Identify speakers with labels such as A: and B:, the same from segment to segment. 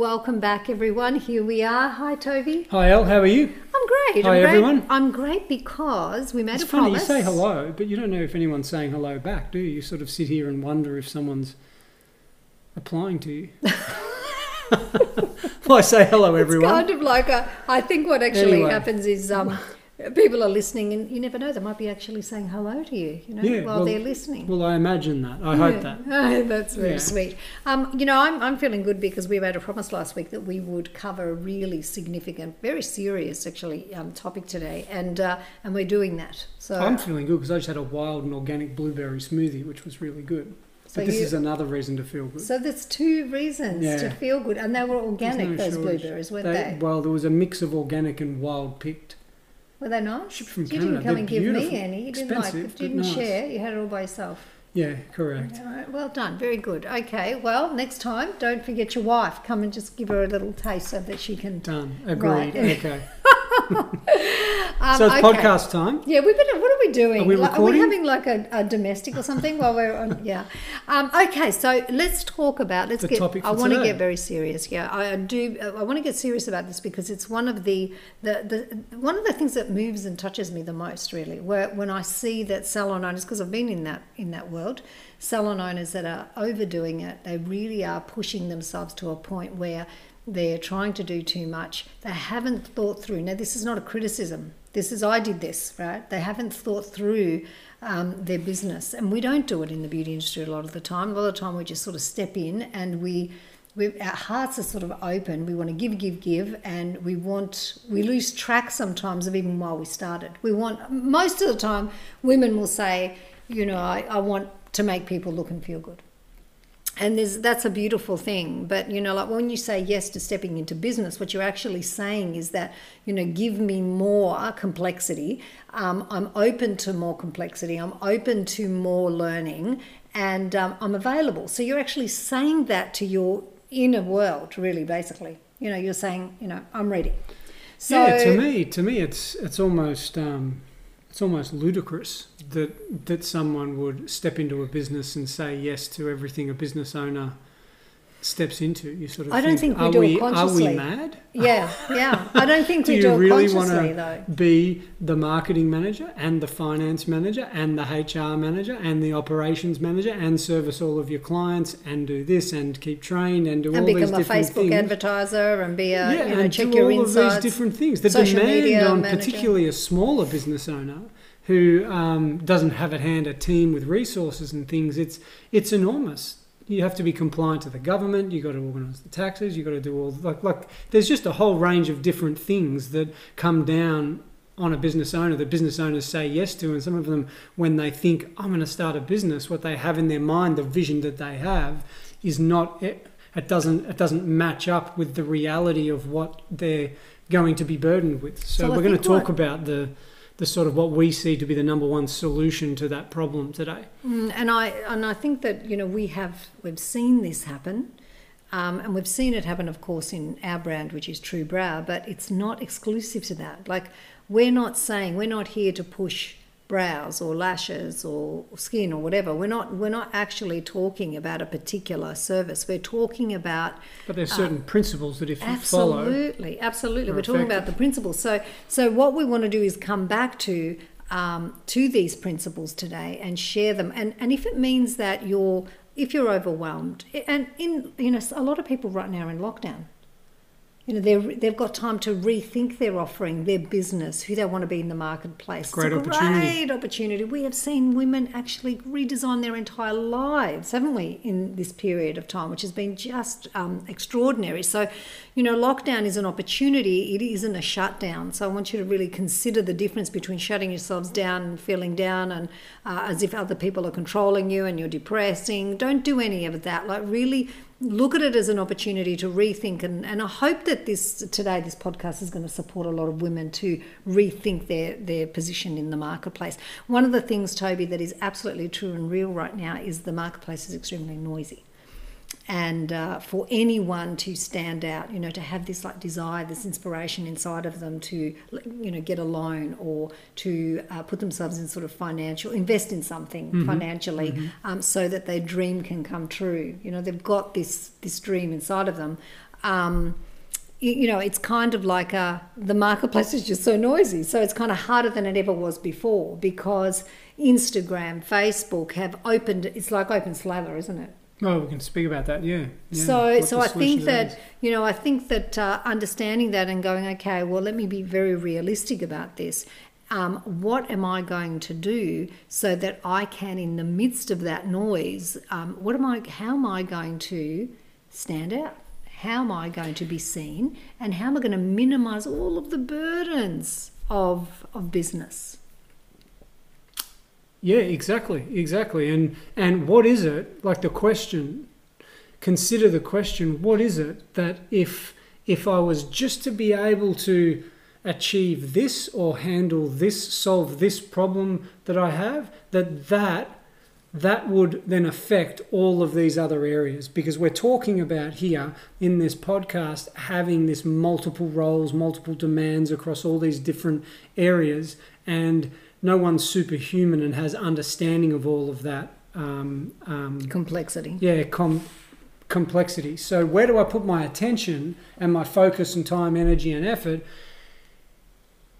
A: Welcome back, everyone. Here we are. Hi, Toby.
B: Hi, El. How are you?
A: I'm great.
B: Hi,
A: I'm great.
B: everyone.
A: I'm great because we made
B: It's
A: a
B: funny
A: promise.
B: you say hello, but you don't know if anyone's saying hello back, do you? You sort of sit here and wonder if someone's applying to you. well, I say hello,
A: It's
B: everyone.
A: kind of like a. I think what actually
B: Anyway.
A: happens is um, people are listening, and you never know. They might be actually saying hello to you. You know,
B: Yeah,
A: while
B: well-
A: they're listening.
B: Well, I imagine that. I
A: Yeah.
B: hope that.
A: Oh, that's very
B: Yeah.
A: sweet. Um, you know, I'm, I'm feeling good because we made a promise last week that we would cover a really significant, very serious, actually, um, topic today, and uh, and we're doing that. So
B: I'm feeling good because I just had a wild and organic blueberry smoothie, which was really good.
A: So
B: But this
A: you-
B: is another reason to feel good.
A: So there's two reasons
B: Yeah.
A: to feel good, and they were organic.
B: No
A: those
B: shortage.
A: blueberries, weren't
B: They-
A: they?
B: Well, there was a mix of organic and wild picked.
A: Were they nice?
B: Shipped from
A: you
B: Canada.
A: didn't come
B: They're
A: and give me any. You didn't like. You didn't
B: nice.
A: share. You had it all by yourself.
B: Yeah, correct.
A: All right, well done. Very good. Okay. Well, next time, don't forget your wife. Come and just give her a little taste so that she can.
B: Done. Agreed.
A: Right.
B: Okay.
A: Um,
B: so it's
A: okay.
B: podcast time.
A: Yeah, we better. What are we doing?
B: Are we
A: Like,
B: recording?
A: having like a, a domestic or something while we're on? Yeah. Um, okay, so let's talk about. Let's
B: The
A: get. I want to get very serious. Yeah, I I do. I want to get serious about this because it's one of the, the the one of the things that moves and touches me the most. Really, where when I see that salon owners, because I've been in that in that world, salon owners that are overdoing it. They really are pushing themselves to a point where they're trying to do too much. They haven't thought through. Now, this is not a criticism. This is, I did this, right? They haven't thought through um, their business. And we don't do it in the beauty industry a lot of the time. A lot of the time, we just sort of step in and we, we our hearts are sort of open. We want to give, give, give. And we want, we lose track sometimes of even while we started. We want, most of the time, women will say, you know, I, I want to make people look and feel good and there's that's a beautiful thing. But you know like when you say yes to stepping into business what you're actually saying is that you know give me more complexity. Um, i'm open to more complexity. I'm open to more learning. And um, i'm available. So you're actually saying that to your inner world really basically. You know you're saying you know i'm ready. So
B: yeah, to me, to me, it's it's almost um, it's almost ludicrous that that someone would step into a business and say yes to everything a business owner steps into. You sort of
A: I don't think we
B: are
A: do it
B: we, Are we mad?
A: yeah yeah i don't think
B: Do
A: we
B: you
A: do it
B: really
A: consciously
B: want
A: though
B: to be the marketing manager and the finance manager and the HR manager and the operations manager and service all of your clients and do this and keep trained and do
A: and
B: all these different things.
A: And become a Facebook advertiser and be a
B: yeah,
A: you know
B: and
A: check
B: do
A: your
B: all
A: insights.
B: of these different things. The demand on
A: manager.
B: particularly a smaller business owner who um, doesn't have at hand a team with resources and things, it's it's enormous. You have to be compliant to the government. you've got to organise the taxes. you've got to do all like like. There's just a whole range of different things that come down on a business owner that business owners say yes to, and some of them, when they think I'm going to start a business, what they have in their mind, the vision that they have, is not. It, it doesn't it doesn't match up with the reality of what they're going to be burdened with. So,
A: So
B: we're going to talk
A: what-
B: about the the sort of what we see to be the number one solution to that problem today.
A: Mm, and I and I think that you know we have we've seen this happen, um, and we've seen it happen, of course, in our brand, which is True Brow. But it's not exclusive to that. Like we're not saying we're not here to push brows or lashes or skin or whatever. We're not we're not actually talking about a particular service. We're talking about
B: But there's certain principles that if you follow,
A: Absolutely, absolutely. We're talking about the principles. So, so what we want to do is come back to um, to these principles today and share them. And and if it means that you're if you're overwhelmed, and in you know a lot of people right now are in lockdown. You know, they've, they've got time to rethink their offering, their business, who they want to be in the marketplace.
B: Great
A: it's a
B: opportunity.
A: great opportunity. We have seen women actually redesign their entire lives, haven't we, in this period of time, which has been just um, extraordinary. So, you know, lockdown is an opportunity, it isn't a shutdown. So, I want you to really consider the difference between shutting yourselves down and feeling down and uh, as if other people are controlling you and you're depressing. Don't do any of that. Like, really look at it as an opportunity to rethink and, and I hope that this today this podcast is going to support a lot of women to rethink their their position in the marketplace. One of the things, Toby, that is absolutely true and real right now is the marketplace is extremely noisy and uh, for anyone to stand out you know to have this like desire this inspiration inside of them to you know get a loan or to uh, put themselves in sort of financial invest in something mm-hmm. financially mm-hmm. Um, so that their dream can come true you know they've got this this dream inside of them um, you, you know it's kind of like a, uh, the marketplace is just so noisy so it's kind of harder than it ever was before because instagram facebook have opened it's like open slather isn't it
B: Oh, we can speak about that. Yeah.
A: yeah. So, so I think that you know, I think that uh, understanding that and going, okay, well, let me be very realistic about this. Um, what am I going to do so that I can, in the midst of that noise, um, what am I? How am I going to stand out? How am I going to be seen? And how am I going to minimise all of the burdens of of business?
B: Yeah, exactly, exactly. And and what is it? Like the question. Consider the question. What is it that if if I was just to be able to achieve this or handle this, solve this problem that I have, that that that would then affect all of these other areas because we're talking about here in this podcast having this multiple roles, multiple demands across all these different areas and no one's superhuman and has understanding of all of that um, um,
A: complexity.
B: Yeah, com- complexity. So where do I put my attention and my focus and time, energy, and effort?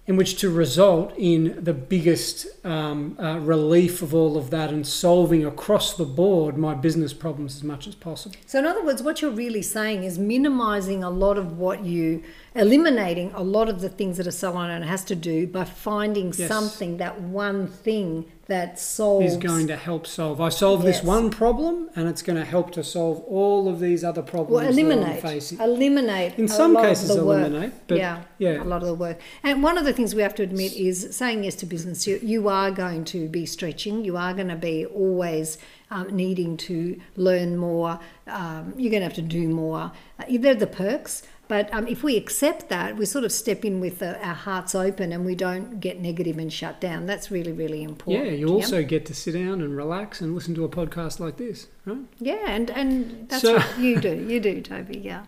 B: in which to result in the biggest um, uh, relief of all of that and solving across the board my business problems as much as possible.
A: So, in other words, what you're really saying is minimizing a lot of what you, eliminating a lot of the things that a salon owner has to do by finding yes. something, that one thing that solves
B: is going to help solve. I solve yes. this one problem, and it's going to help to solve all of these other problems.
A: Well, eliminate, eliminate.
B: In some cases, eliminate. But
A: yeah, yeah, a lot of the work. And one of the things we have to admit is saying yes to business. You you are going to be stretching. You are going to be always. Um, needing to learn more, um, you're going to have to do more. Uh, they're the perks, but um, if we accept that, we sort of step in with uh, our hearts open and we don't get negative and shut down. That's really, really important.
B: Yeah, you also get to sit down and relax and listen to a podcast like this, right?
A: Yeah, and, and that's so, right. You do. You do, Toby, yeah.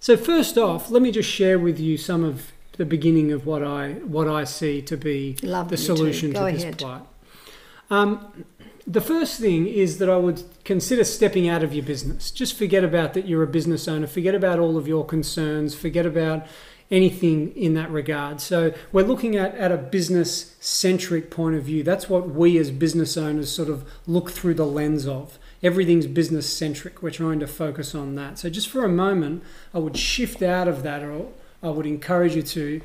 B: So, first off, let me just share with you some of the beginning of what I, what I see to be
A: Love
B: the solution to
A: ahead.
B: this plight. Um, the first thing is that I would consider stepping out of your business. Just forget about that you're a business owner, forget about all of your concerns, forget about anything in that regard. So we're looking at at a business centric point of view. That's what we as business owners sort of look through the lens of. Everything's business centric. We're trying to focus on that. So just for a moment, I would shift out of that or I would encourage you to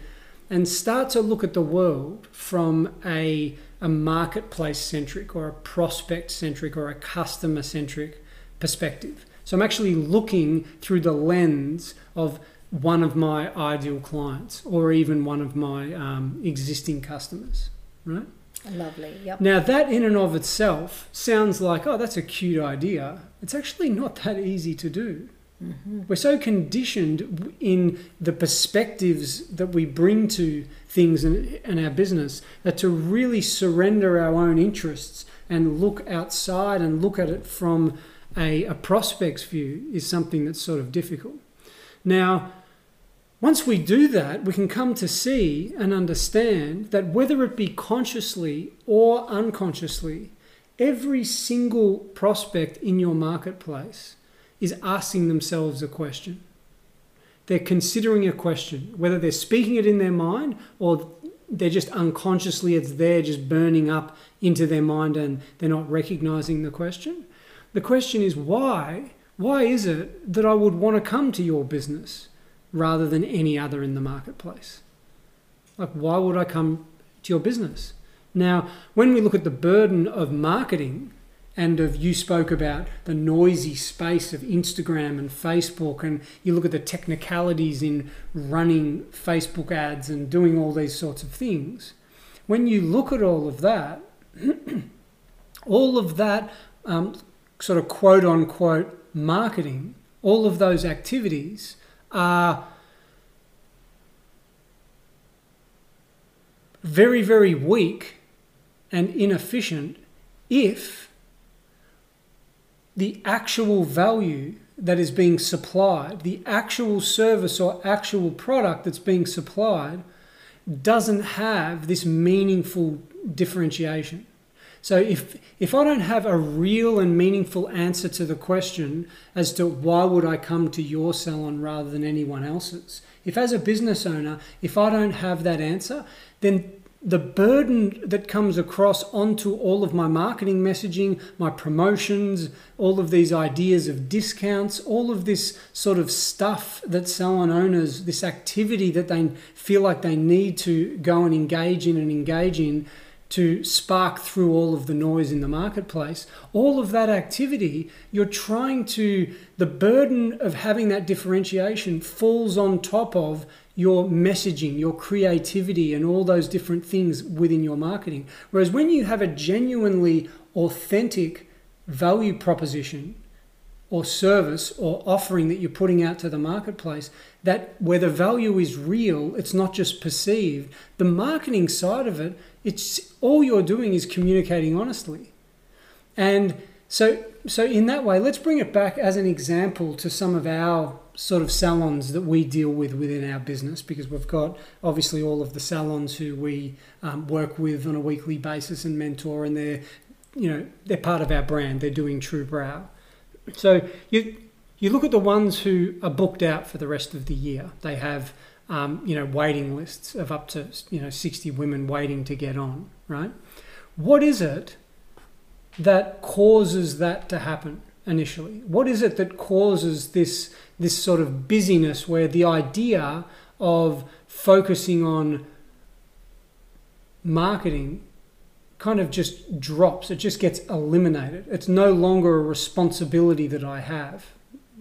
B: and start to look at the world from a a marketplace centric or a prospect centric or a customer centric perspective. So I'm actually looking through the lens of one of my ideal clients or even one of my um, existing customers, right?
A: Lovely. Yep.
B: Now that in and of itself sounds like, oh, that's a cute idea. It's actually not that easy to do. Mm-hmm. We're so conditioned in the perspectives that we bring to things and, in our business that to really surrender our own interests and look outside and look at it from a, a prospect's view is something that's sort of difficult. Now, once we do that, we can come to see and understand that whether it be consciously or unconsciously, every single prospect in your marketplace is asking themselves a question. They're considering a question, whether they're speaking it in their mind or they're just unconsciously, it's there just burning up into their mind and they're not recognizing the question. The question is why? Why is it that I would want to come to your business rather than any other in the marketplace? Like, why would I come to your business? Now, when we look at the burden of marketing, and of you spoke about the noisy space of Instagram and Facebook, and you look at the technicalities in running Facebook ads and doing all these sorts of things. When you look at all of that, all of that um, sort of quote unquote marketing, all of those activities are very, very weak and inefficient if the actual value that is being supplied, the actual service or actual product that's being supplied, doesn't have this meaningful differentiation. So if if I don't have a real and meaningful answer to the question as to why would I come to your salon rather than anyone else's, if as a business owner, if I don't have that answer, then the burden that comes across onto all of my marketing messaging, my promotions, all of these ideas of discounts, all of this sort of stuff that salon owners, this activity that they feel like they need to go and engage in and engage in to spark through all of the noise in the marketplace, all of that activity, you're trying to, the burden of having that differentiation falls on top of your messaging, your creativity, and all those different things within your marketing. Whereas when you have a genuinely authentic value proposition or service or offering that you're putting out to the marketplace, that where the value is real, it's not just perceived. The marketing side of it, it's all you're doing is communicating honestly. And so so in that way, let's bring it back as an example to some of our sort of salons that we deal with within our business because we've got obviously all of the salons who we um, work with on a weekly basis and mentor and they're you know they're part of our brand. They're doing true brow. So you you look at the ones who are booked out for the rest of the year. They have um, you know waiting lists of up to you know 60 women waiting to get on right? What is it that causes that to happen initially? What is it that causes this this sort of busyness where the idea of focusing on marketing kind of just drops. It just gets eliminated. It's no longer a responsibility that I have.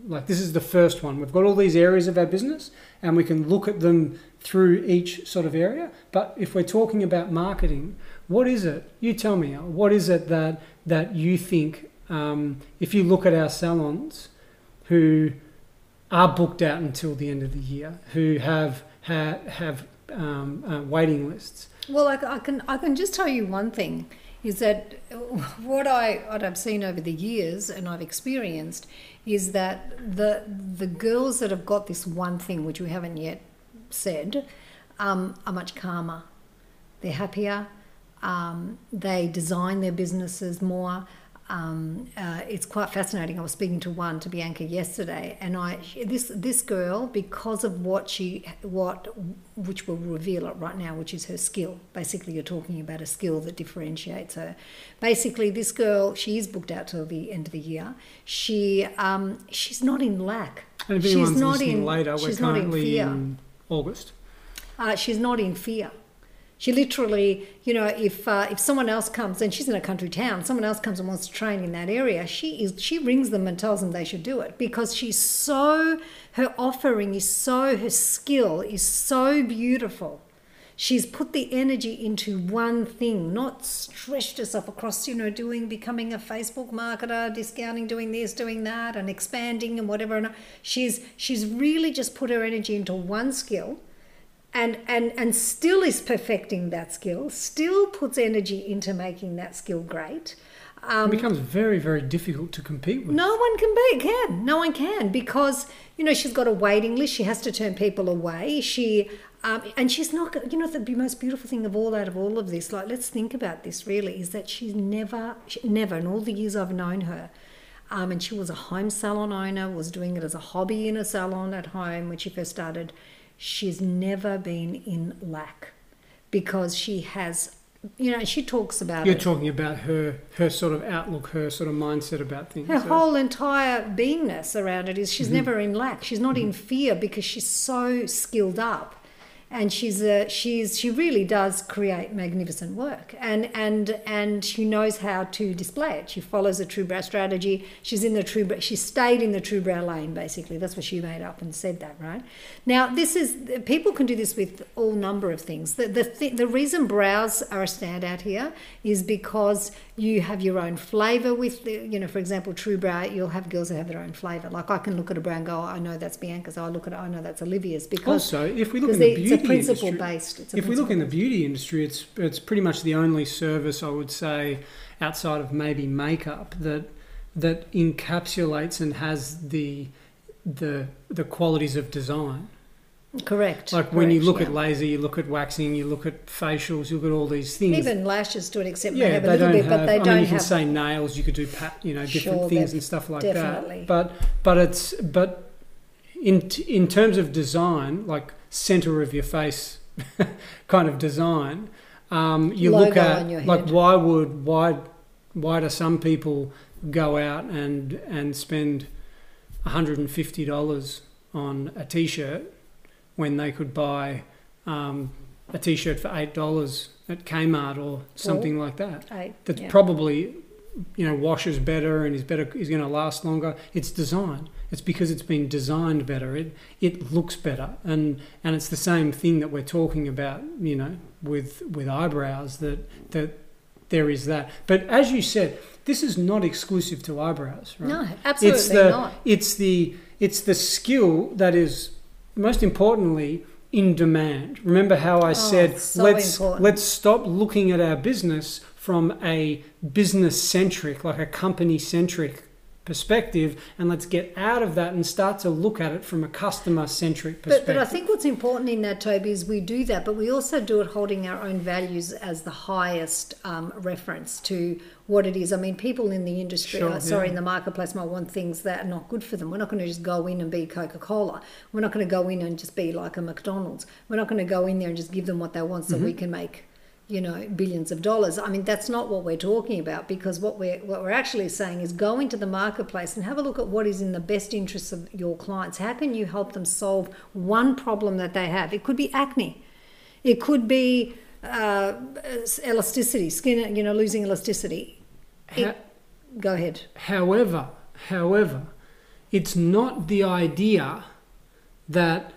B: Like this is the first one. We've got all these areas of our business and we can look at them through each sort of area. But if we're talking about marketing, what is it? You tell me. What is it that that you think um, if you look at our salons who are booked out until the end of the year, who have ha, have um, uh, waiting lists.
A: Well, I, I, can I can just tell you one thing is that what I what I've seen over the years and I've experienced is that the the girls that have got this one thing which we haven't yet said um, are much calmer. They're happier. Um, they design their businesses more um, uh, it's quite fascinating. I was speaking to one to Bianca yesterday, and I this this girl because of what she what which will reveal it right now, which is her skill. Basically, you're talking about a skill that differentiates her. Basically, this girl she is booked out till the end of the year. She um, she's not in lack.
B: And if she's not in later, we're currently in, in August.
A: Uh, she's not in fear she literally, you know, if uh, if someone else comes and she's in a country town, someone else comes and wants to train in that area, she is she rings them and tells them they should do it because she's so her offering is so her skill is so beautiful. She's put the energy into one thing, not stretched herself across, you know, doing becoming a Facebook marketer, discounting, doing this, doing that, and expanding and whatever. And she's she's really just put her energy into one skill and and and still is perfecting that skill still puts energy into making that skill great
B: um, it becomes very very difficult to compete with
A: no one can be can no one can because you know she's got a waiting list she has to turn people away she um, and she's not you know the most beautiful thing of all out of all of this like let's think about this really is that she's never she, never in all the years i've known her um, and she was a home salon owner was doing it as a hobby in a salon at home when she first started she's never been in lack because she has you know she talks about
B: you're
A: it.
B: talking about her her sort of outlook her sort of mindset about things
A: her so. whole entire beingness around it is she's mm-hmm. never in lack she's not mm-hmm. in fear because she's so skilled up and she's a she's she really does create magnificent work. And and and she knows how to display it. She follows a true brow strategy. She's in the true brow she stayed in the true brow lane basically. That's what she made up and said that right? Now this is people can do this with all number of things. The the, th- the reason brows are a standout here is because you have your own flavor with the, you know for example true brow you'll have girls that have their own flavor like i can look at a brow and go oh, i know that's bianca's i look at it i know that's olivia's because
B: Also, if we look in the
A: it's
B: beauty
A: a principle
B: industry,
A: based it's a
B: if we look in the beauty industry, it's it's pretty much the only service I would say outside of maybe makeup that that encapsulates and has the the the qualities of design.
A: Correct
B: Like when you look
A: yeah.
B: at laser, you look at waxing, you look at facials, you look at all these things.
A: even lashes to an extent
B: yeah,
A: they have a little
B: don't
A: bit
B: have.
A: but they
B: I mean,
A: don't
B: you can say nails. You could do pat, you know, different
A: Sure,
B: things and stuff like
A: definitely.
B: that. But but it's but in in terms of design, like center of your face kind of design, um, you look at like why would why why do some people go out and and spend hundred and fifty dollars on a t-shirt when they could buy um, a t-shirt for eight dollars at Kmart or something like that.
A: I,
B: that's
A: yeah.
B: probably you know washes better and is better is going to last longer. It's design it's because it's been designed better. It it looks better. And and it's the same thing that we're talking about you know with with eyebrows that that there is that. But as you said this is not exclusive to eyebrows right?
A: No absolutely
B: it's the
A: not.
B: it's the it's the skill that is most importantly in demand remember how i oh, said
A: Oh, it's so
B: let's
A: important.
B: let's stop looking at our business from a business centric like a company centric perspective and let's get out of that and start to look at it from a customer centric
A: But,
B: perspective
A: but I think what's important in that, Toby, is we do that, but we also do it holding our own values as the highest um, reference to what it is. I mean, people in the industry,
B: Sure,
A: sorry,
B: yeah.
A: in the marketplace might want things that are not good for them. We're not going to just go in and be Coca Cola. We're not going to go in and just be like a McDonald's. We're not going to go in there and just give them what they want so
B: Mm-hmm.
A: we can make you know billions of dollars. I mean that's not what we're talking about because what we're what we're actually saying is go into the marketplace and have a look at what is in the best interests of your clients. How can you help them solve one problem that they have? It could be acne. It could be uh, elasticity skin you know losing elasticity. It-
B: Ha-
A: go ahead.
B: However, however, it's not the idea that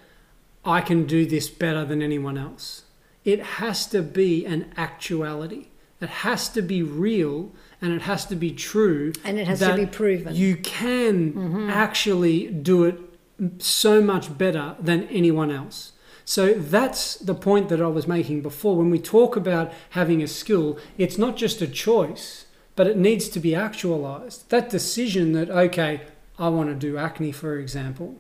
B: I can do this better than anyone else. It has to be an actuality. It has to be real and it has to be true.
A: And it has to be proven. Mm-hmm.
B: You can actually do it so much better than anyone else. So that's the point that I was making before. When we talk about having a skill, it's not just a choice, but it needs to be actualized. That decision that, okay, I want to do acne, for example,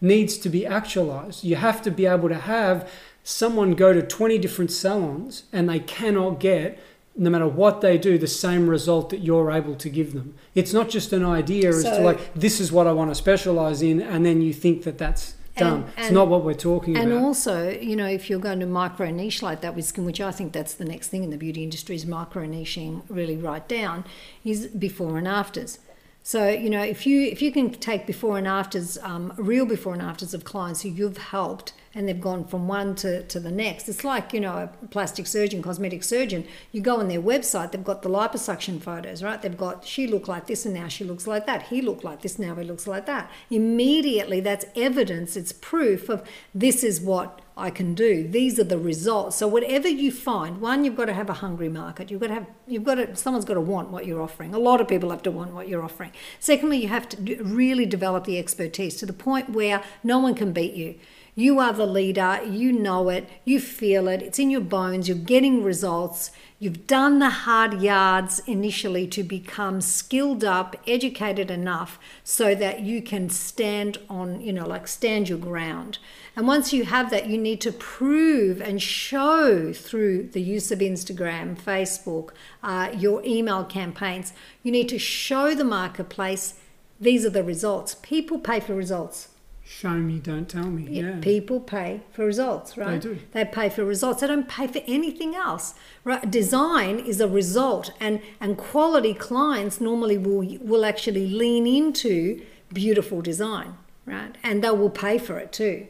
B: needs to be actualized. You have to be able to have someone go to 20 different salons and they cannot get no matter what they do the same result that you're able to give them it's not just an idea as to like this is what i want to specialize in and then you think that that's done
A: And-
B: it's
A: and-
B: not what we're talking about.
A: And also, you know, if you're going to micro niche like that with skin, which I think that's the next thing in the beauty industry is micro niching really right down, is before and afters. So you know, if you if you can take before and afters, um, real before and afters of clients who you've helped and they've gone from one to, to the next, it's like you know a plastic surgeon, cosmetic surgeon. You go on their website, they've got the liposuction photos, right? They've got she looked like this and now she looks like that. He looked like this now he looks like that. Immediately, that's evidence. It's proof of this is what I can do. These are the results. So whatever you find, one, you've got to have a hungry market. You've got to have, you've got to, someone's got to want what you're offering. A lot of people have to want what you're offering. Secondly, you have to really develop the expertise to the point where no one can beat you. You are the leader. You know it. You feel it. It's in your bones. You're getting results. You've done the hard yards initially to become skilled up, educated enough so that you can stand on, you know, like stand your ground. And once you have that, you need to prove and show through the use of Instagram, Facebook, uh, your email campaigns. You need to show the marketplace these are the results. People pay for results.
B: Show me don't tell me yeah,
A: People pay for results, right?
B: They do.
A: They pay for results. They don't pay for anything else, right? Design is a result, and and quality clients normally will will actually lean into beautiful design, right? And they will pay for it too.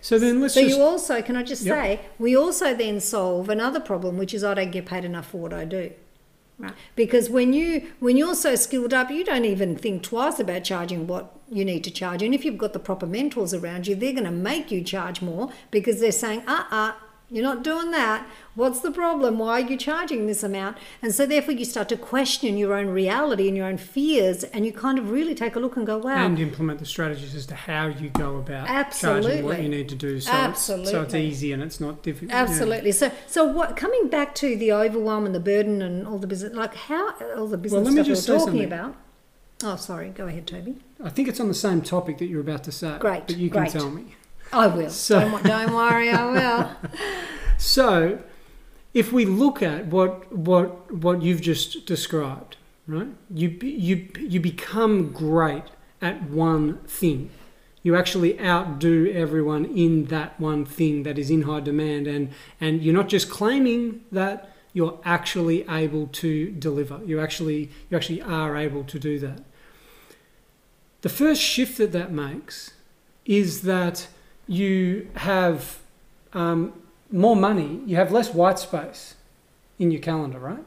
B: So then let's
A: So
B: just
A: you also, can I just
B: Yep.
A: say, we also then solve another problem, which is I don't get paid enough for what I do. Right. Because when you when you're so skilled up, you don't even think twice about charging what you need to charge. And if you've got the proper mentors around you, they're going to make you charge more because they're saying, uh uh, you're not doing that. What's the problem? Why are you charging this amount? And so therefore you start to question your own reality and your own fears and you kind of really take a look and go, wow,
B: and implement the strategies as to how you go about charging what you need to do. So It's, so it's easy and it's not difficult. yeah.
A: Absolutely. So, so what? Coming back to the overwhelm and the burden and all the business, like how all the business
B: me
A: stuff you're talking
B: something.
A: about. Oh, sorry. Go ahead, Toby.
B: I think it's on the same topic that you're about to say.
A: Great,
B: But you can
A: great.
B: tell me.
A: I will.
B: So-
A: don't, don't worry, I will.
B: So, if we look at what what what you've just described, right? You you you become great at one thing. You actually outdo everyone in that one thing that is in high demand, and and you're not just claiming that you're actually able to deliver. You actually you actually are able to do that. The first shift that that makes is that you have um, more money, you have less white space in your calendar, right?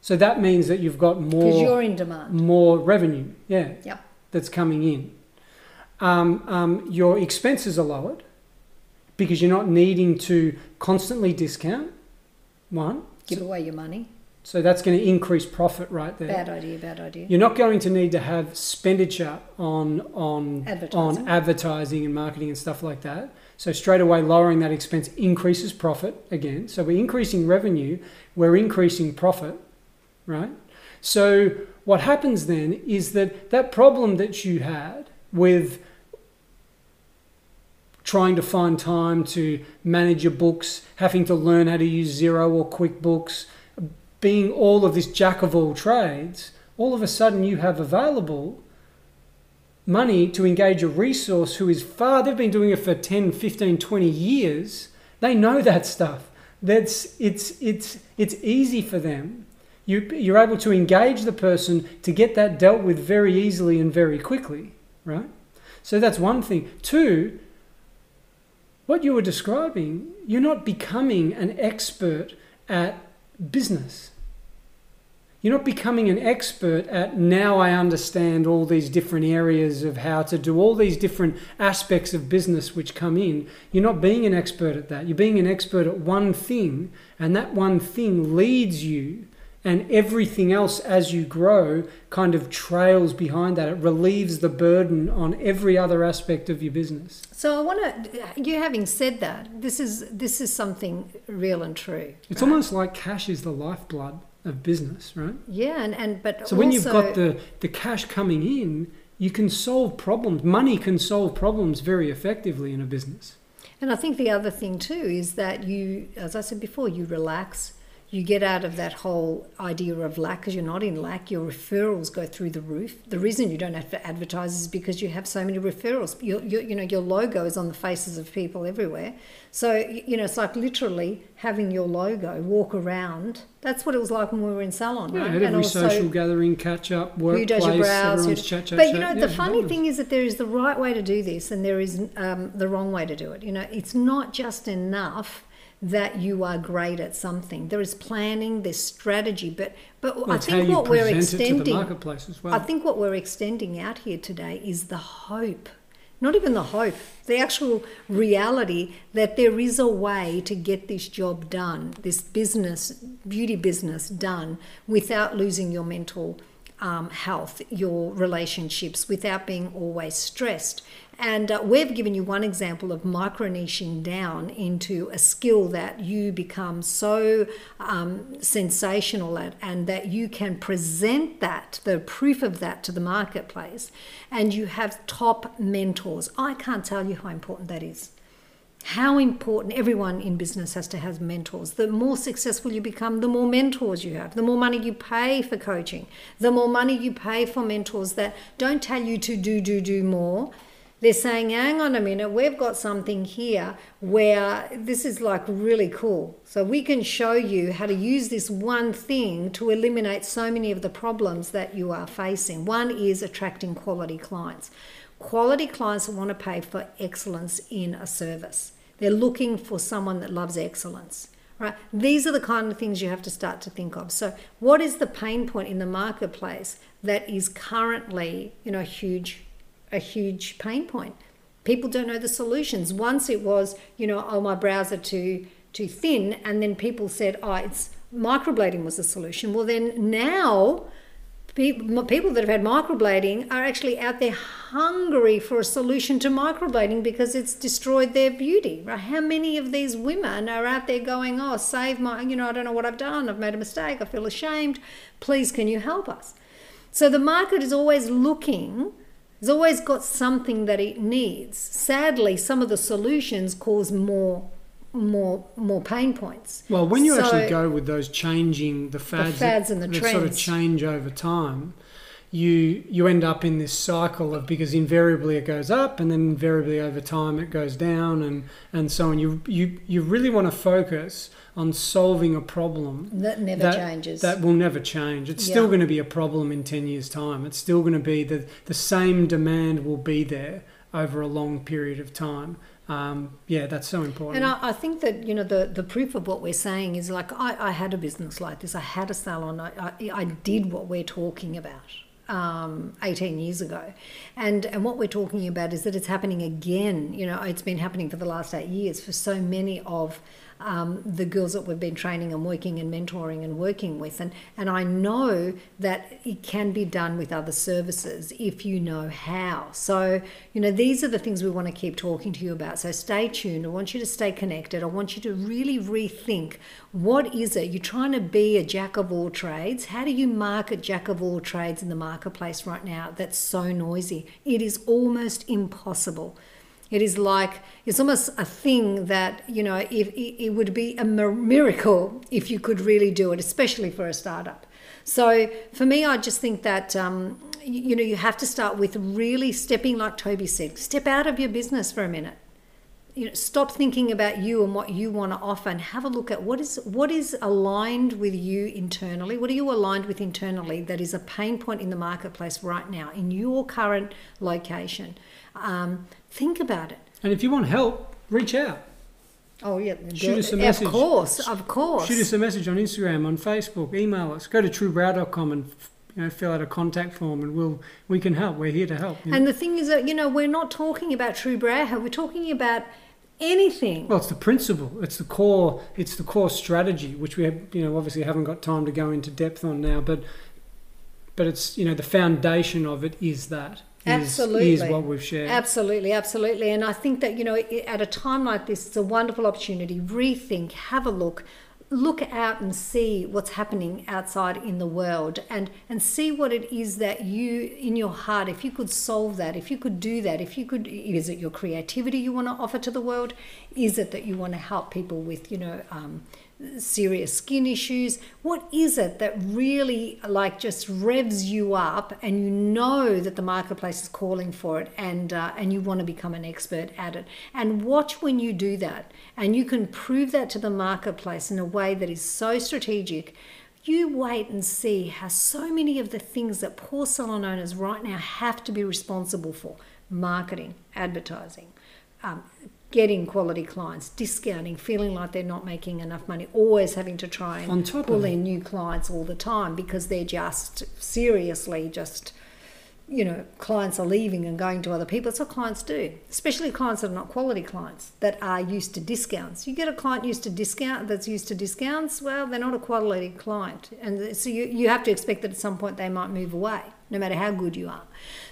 B: So that means that you've got more.
A: Because you're in demand.
B: more revenue, yeah,
A: Yep.
B: that's coming in. Um, um, your expenses are lowered because you're not needing to constantly discount. One,
A: Give away your money.
B: So that's going to increase profit right there.
A: Bad idea. Bad idea.
B: You're not going to need to have expenditure on on
A: Advertising.
B: on advertising and marketing and stuff like that. So straight away lowering that expense increases profit again. So we're increasing revenue, we're increasing profit, right? So what happens then is that that problem that you had with trying to find time to manage your books, having to learn how to use Xero or QuickBooks, being all of this jack of all trades, all of a sudden you have available money to engage a resource who is far, they've been doing it for 10, 15, 20 years. They know that stuff. That's, it's, it's, it's easy for them. You, you're able to engage the person to get that dealt with very easily and very quickly, right? So that's one thing. Two, what you were describing, you're not becoming an expert at business. You're not becoming an expert at now I understand all these different areas of how to do all these different aspects of business which come in. You're not being an expert at that. You're being an expert at one thing, and that one thing leads you, and everything else as you grow kind of trails behind that. It relieves the burden on every other aspect of your business.
A: So I want to. You having said that, this is this is something real and true.
B: It's
A: right?
B: almost like cash is the lifeblood of business, right?
A: Yeah, and and but
B: So when you've got the, the cash coming in, you can solve problems. Money can solve problems very effectively in a business.
A: And I think the other thing too is that you, as I said before, you relax. You get out of that whole idea of lack because you're not in lack. Your referrals go through the roof. The reason you don't have to advertise is because you have so many referrals. Your, your, you know, your logo is on the faces of people everywhere. So you know, it's like literally having your logo walk around. That's what it was like when we were in salon,
B: Yeah,
A: right? And
B: every
A: also-
B: social gathering, catch up, workplace,
A: who does your brows? who-
B: chat, chat,
A: but
B: chat.
A: you know,
B: Yeah,
A: the funny thing is that there is the right way to do this, and there is um, the wrong way to do it. You know, it's not just enough that you are great at something. There is planning, there's strategy, but but
B: Well,
A: I think what we're
B: present it to the
A: extending.
B: marketplace as well.
A: I think what we're extending out here today is the hope. Not even the hope, the actual reality that there is a way to get this job done, this business, beauty business done, without losing your mental um, health, your relationships, without being always stressed. And uh, we've given you one example of micro niching down into a skill that you become so um, sensational at, and that you can present that, the proof of that, to the marketplace. And you have top mentors. I can't tell you how important that is how important everyone in business has to have mentors. The more successful you become, the more mentors you have, the more money you pay for coaching, the more money you pay for mentors that don't tell you to do, do, do more. They're saying, hang on a minute, we've got something here where this is like really cool. So we can show you how to use this one thing to eliminate so many of the problems that you are facing. One is attracting quality clients. quality clients want to pay for excellence in a service. They're looking for someone that loves excellence. Right? These are the kind of things you have to start to think of. So, what is the pain point in the marketplace that is currently, you know, a huge, a huge pain point? People don't know the solutions. Once it was, you know, oh my brows are too too thin, and then people said, oh, it's microblading was the solution. Well, then now people that have had microblading are actually out there hungry for a solution to microblading because it's destroyed their beauty. Right? How many of these women are out there going, "Oh, save my, you know, I don't know what I've done. I've made a mistake. I feel ashamed. Please, can you help us?" So the market is always looking. It's always got something that it needs. Sadly, some of the solutions cause more more more pain points.
B: Well, when you so, actually go with those changing the fads,
A: the fads and the
B: that
A: trends.
B: sort of change over time, you you end up in this cycle of because invariably it goes up and then invariably over time it goes down and and so on. You you you really want to focus on solving a problem
A: that never that, changes.
B: That will never change. It's yeah. still going to be a problem in ten years' time. It's still going to be the the same demand will be there over a long period of time um, yeah, that's so important.
A: And I, I, think that you know the the proof of what we're saying is like I, I had a business like this. I had a salon. I, I, I did what we're talking about. Um, 18 years ago. And, and what we're talking about is that it's happening again. You know, it's been happening for the last eight years for so many of um, the girls that we've been training and working and mentoring and working with. And, and I know that it can be done with other services if you know how. So, you know, these are the things we want to keep talking to you about. So stay tuned. I want you to stay connected. I want you to really rethink what is it? You're trying to be a jack of all trades. How do you market jack of all trades in the marketplace right now that's so noisy? It is almost impossible. It is like it's almost a thing that you know if it would be a miracle if you could really do it, especially for a startup. So for me, I just think that um, you know you have to start with really stepping, like Toby said, step out of your business for a minute. You know, stop thinking about you and what you want to offer, and have a look at what is what is aligned with you internally. What are you aligned with internally that is a pain point in the marketplace right now in your current location? Um, Think about it.
B: And if you want help, reach out.
A: Oh yeah,
B: shoot us a message.
A: Of course, of course.
B: Shoot us a message on Instagram, on Facebook, email us. Go to truebrow.com and you know, fill out a contact form, and we'll we can help. We're here to help.
A: And know? the thing is that you know we're not talking about true brow. We're talking about anything.
B: Well, it's the principle. It's the core. It's the core strategy, which we have, you know obviously haven't got time to go into depth on now, but but it's you know the foundation of it is that absolutely. is what we've shared.
A: Absolutely, absolutely. And I think that, you know, at a time like this, it's a wonderful opportunity. Rethink, have a look, look out and see what's happening outside in the world and and see what it is that you in your heart if you could solve that if you could do that if you could is it your creativity you want to offer to the world is it that you want to help people with you know um, serious skin issues. What is it that really like just revs you up and you know that the marketplace is calling for it and uh, and you want to become an expert at it? And watch when you do that. And you can prove that to the marketplace in a way that is so strategic. You wait and see how so many of the things that poor salon owners right now have to be responsible for. Marketing advertising um, getting quality clients, discounting, feeling like they're not making enough money, always having to try and pull in new clients all the time because they're just seriously just you know, clients are leaving and going to other people. It's what clients do, especially clients that are not quality clients that are used to discounts. You get a client used to discount that's used to discounts, well, they're not a quality client. And so you, you have to expect that at some point they might move away, no matter how good you are.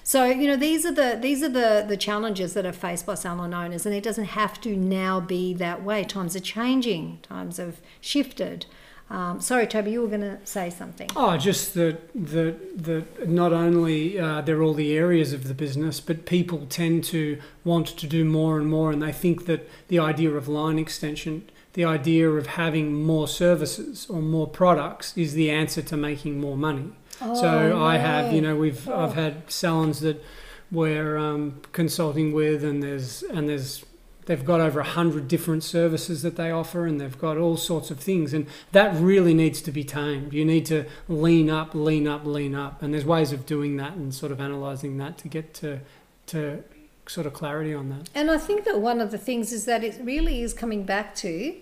A: So, you know, these are the these are the, the challenges that are faced by salon owners, and it doesn't have to now be that way. Times are changing, times have shifted. Um, sorry, Toby, you were going to say something.
B: Oh, just that that that not only uh, they're all the areas of the business, but people tend to want to do more and more, and they think that the idea of line extension, the idea of having more services or more products, is the answer to making more money. Oh, so. I have, you know, we've oh. I've had salons that we're um, consulting with, and there's and there's They've got over a 100 different services that they offer and they've got all sorts of things. And that really needs to be tamed. You need to lean up, lean up, lean up. And there's ways of doing that and sort of analysing that to get to to sort of clarity on that.
A: And I think that one of the things is that it really is coming back to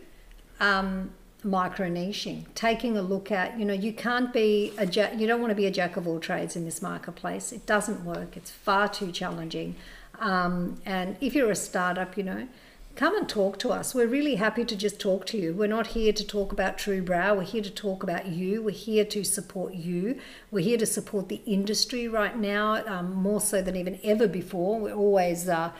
A: um, micro niching, taking a look at, you know, you can't be a jack, you don't want to be a jack of all trades in this marketplace. It doesn't work. It's far too challenging. Um, and if you're a startup, you know, come and talk to us. We're really happy to just talk to you. We're not here to talk about True Brow. We're here to talk about you. We're here to support you. We're here to support the industry right now, um, more so than even ever before. We're always uh,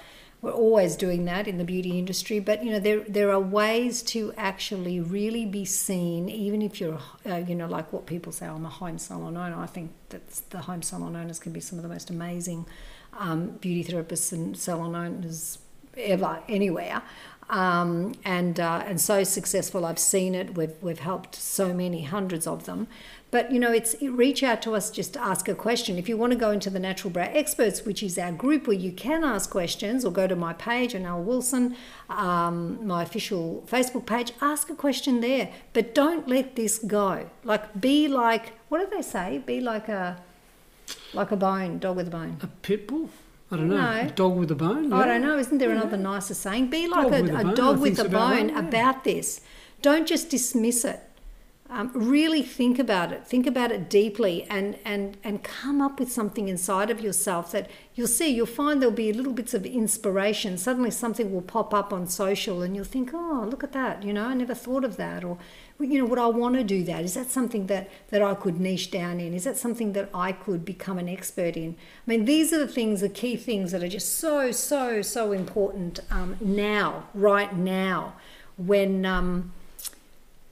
A: we're always doing that in the beauty industry. But you know, there there are ways to actually really be seen, even if you're, uh, you know, like what people say, I'm a home salon owner. I think that the home salon owners can be some of the most amazing um, beauty therapists and salon owners ever anywhere. Um, and uh, and so successful. I've seen it. We've we've helped so many hundreds of them. But you know, it's reach out to us just to ask a question. If you want to go into the Natural Brow Experts, which is our group where you can ask questions, or go to my page, Anal Wilson, um, my official Facebook page, ask a question there. But don't let this go. Like be like what do they say? Be like a like a bone, dog with a bone.
B: A pit bull. I don't know.
A: No.
B: A dog with a bone.
A: I don't know. Isn't there another nicer saying? Be like
B: Dog
A: a,
B: a
A: a dog with a
B: about
A: bone
B: right, yeah.
A: about this. Don't just dismiss it. Um, really think about it. Think about it deeply, and and and come up with something inside of yourself that you'll see. You'll find there'll be little bits of inspiration. Suddenly, something will pop up on social, and you'll think, "Oh, look at that! You know, I never thought of that." Or, you know, would I want to do that? Is that something that that I could niche down in? Is that something that I could become an expert in? I mean, these are the things, the key things that are just so so so important um, now, right now, when. Um,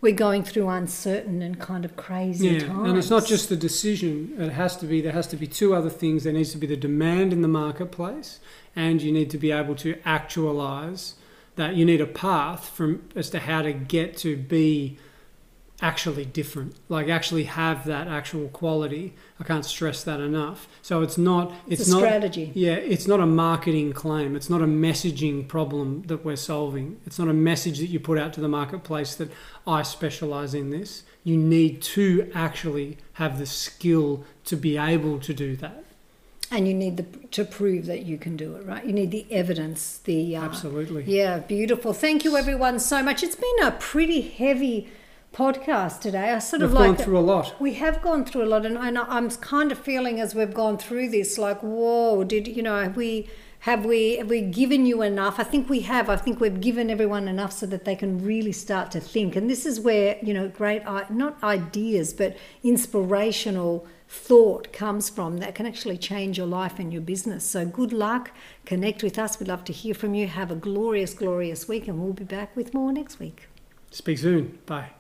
A: we're going through uncertain and kind of crazy
B: Yeah,
A: times.
B: and it's not just the decision. It has to be. There has to be two other things. There needs to be the demand in the marketplace, and you need to be able to actualize that. You need a path from as to how to get to be actually different, like actually have that actual quality. I can't stress that enough. So it's not.
A: It's
B: It's,
A: a
B: not.
A: strategy.
B: Yeah, it's not a marketing claim. It's not a messaging problem that we're solving. It's not a message that you put out to the marketplace that I specialize in this. You need to actually have the skill to be able to do that.
A: and you need the, to prove that you can do it, right? You need the evidence. The uh,
B: Absolutely.
A: Yeah, beautiful. Thank you, everyone, so much. It's been a pretty heavy podcast today. I sort
B: We've
A: of like
B: gone through a lot.
A: We have gone through a lot, and, and I'm kind of feeling as we've gone through this, like, whoa, did you know? Have we have we have we given you enough? I think we have. I think we've given everyone enough so that they can really start to think. And this is where you know, great not ideas, but inspirational thought comes from that can actually change your life and your business. So good luck. Connect with us. We'd love to hear from you. Have a glorious, glorious week, and we'll be back with more next week.
B: Speak soon. Bye.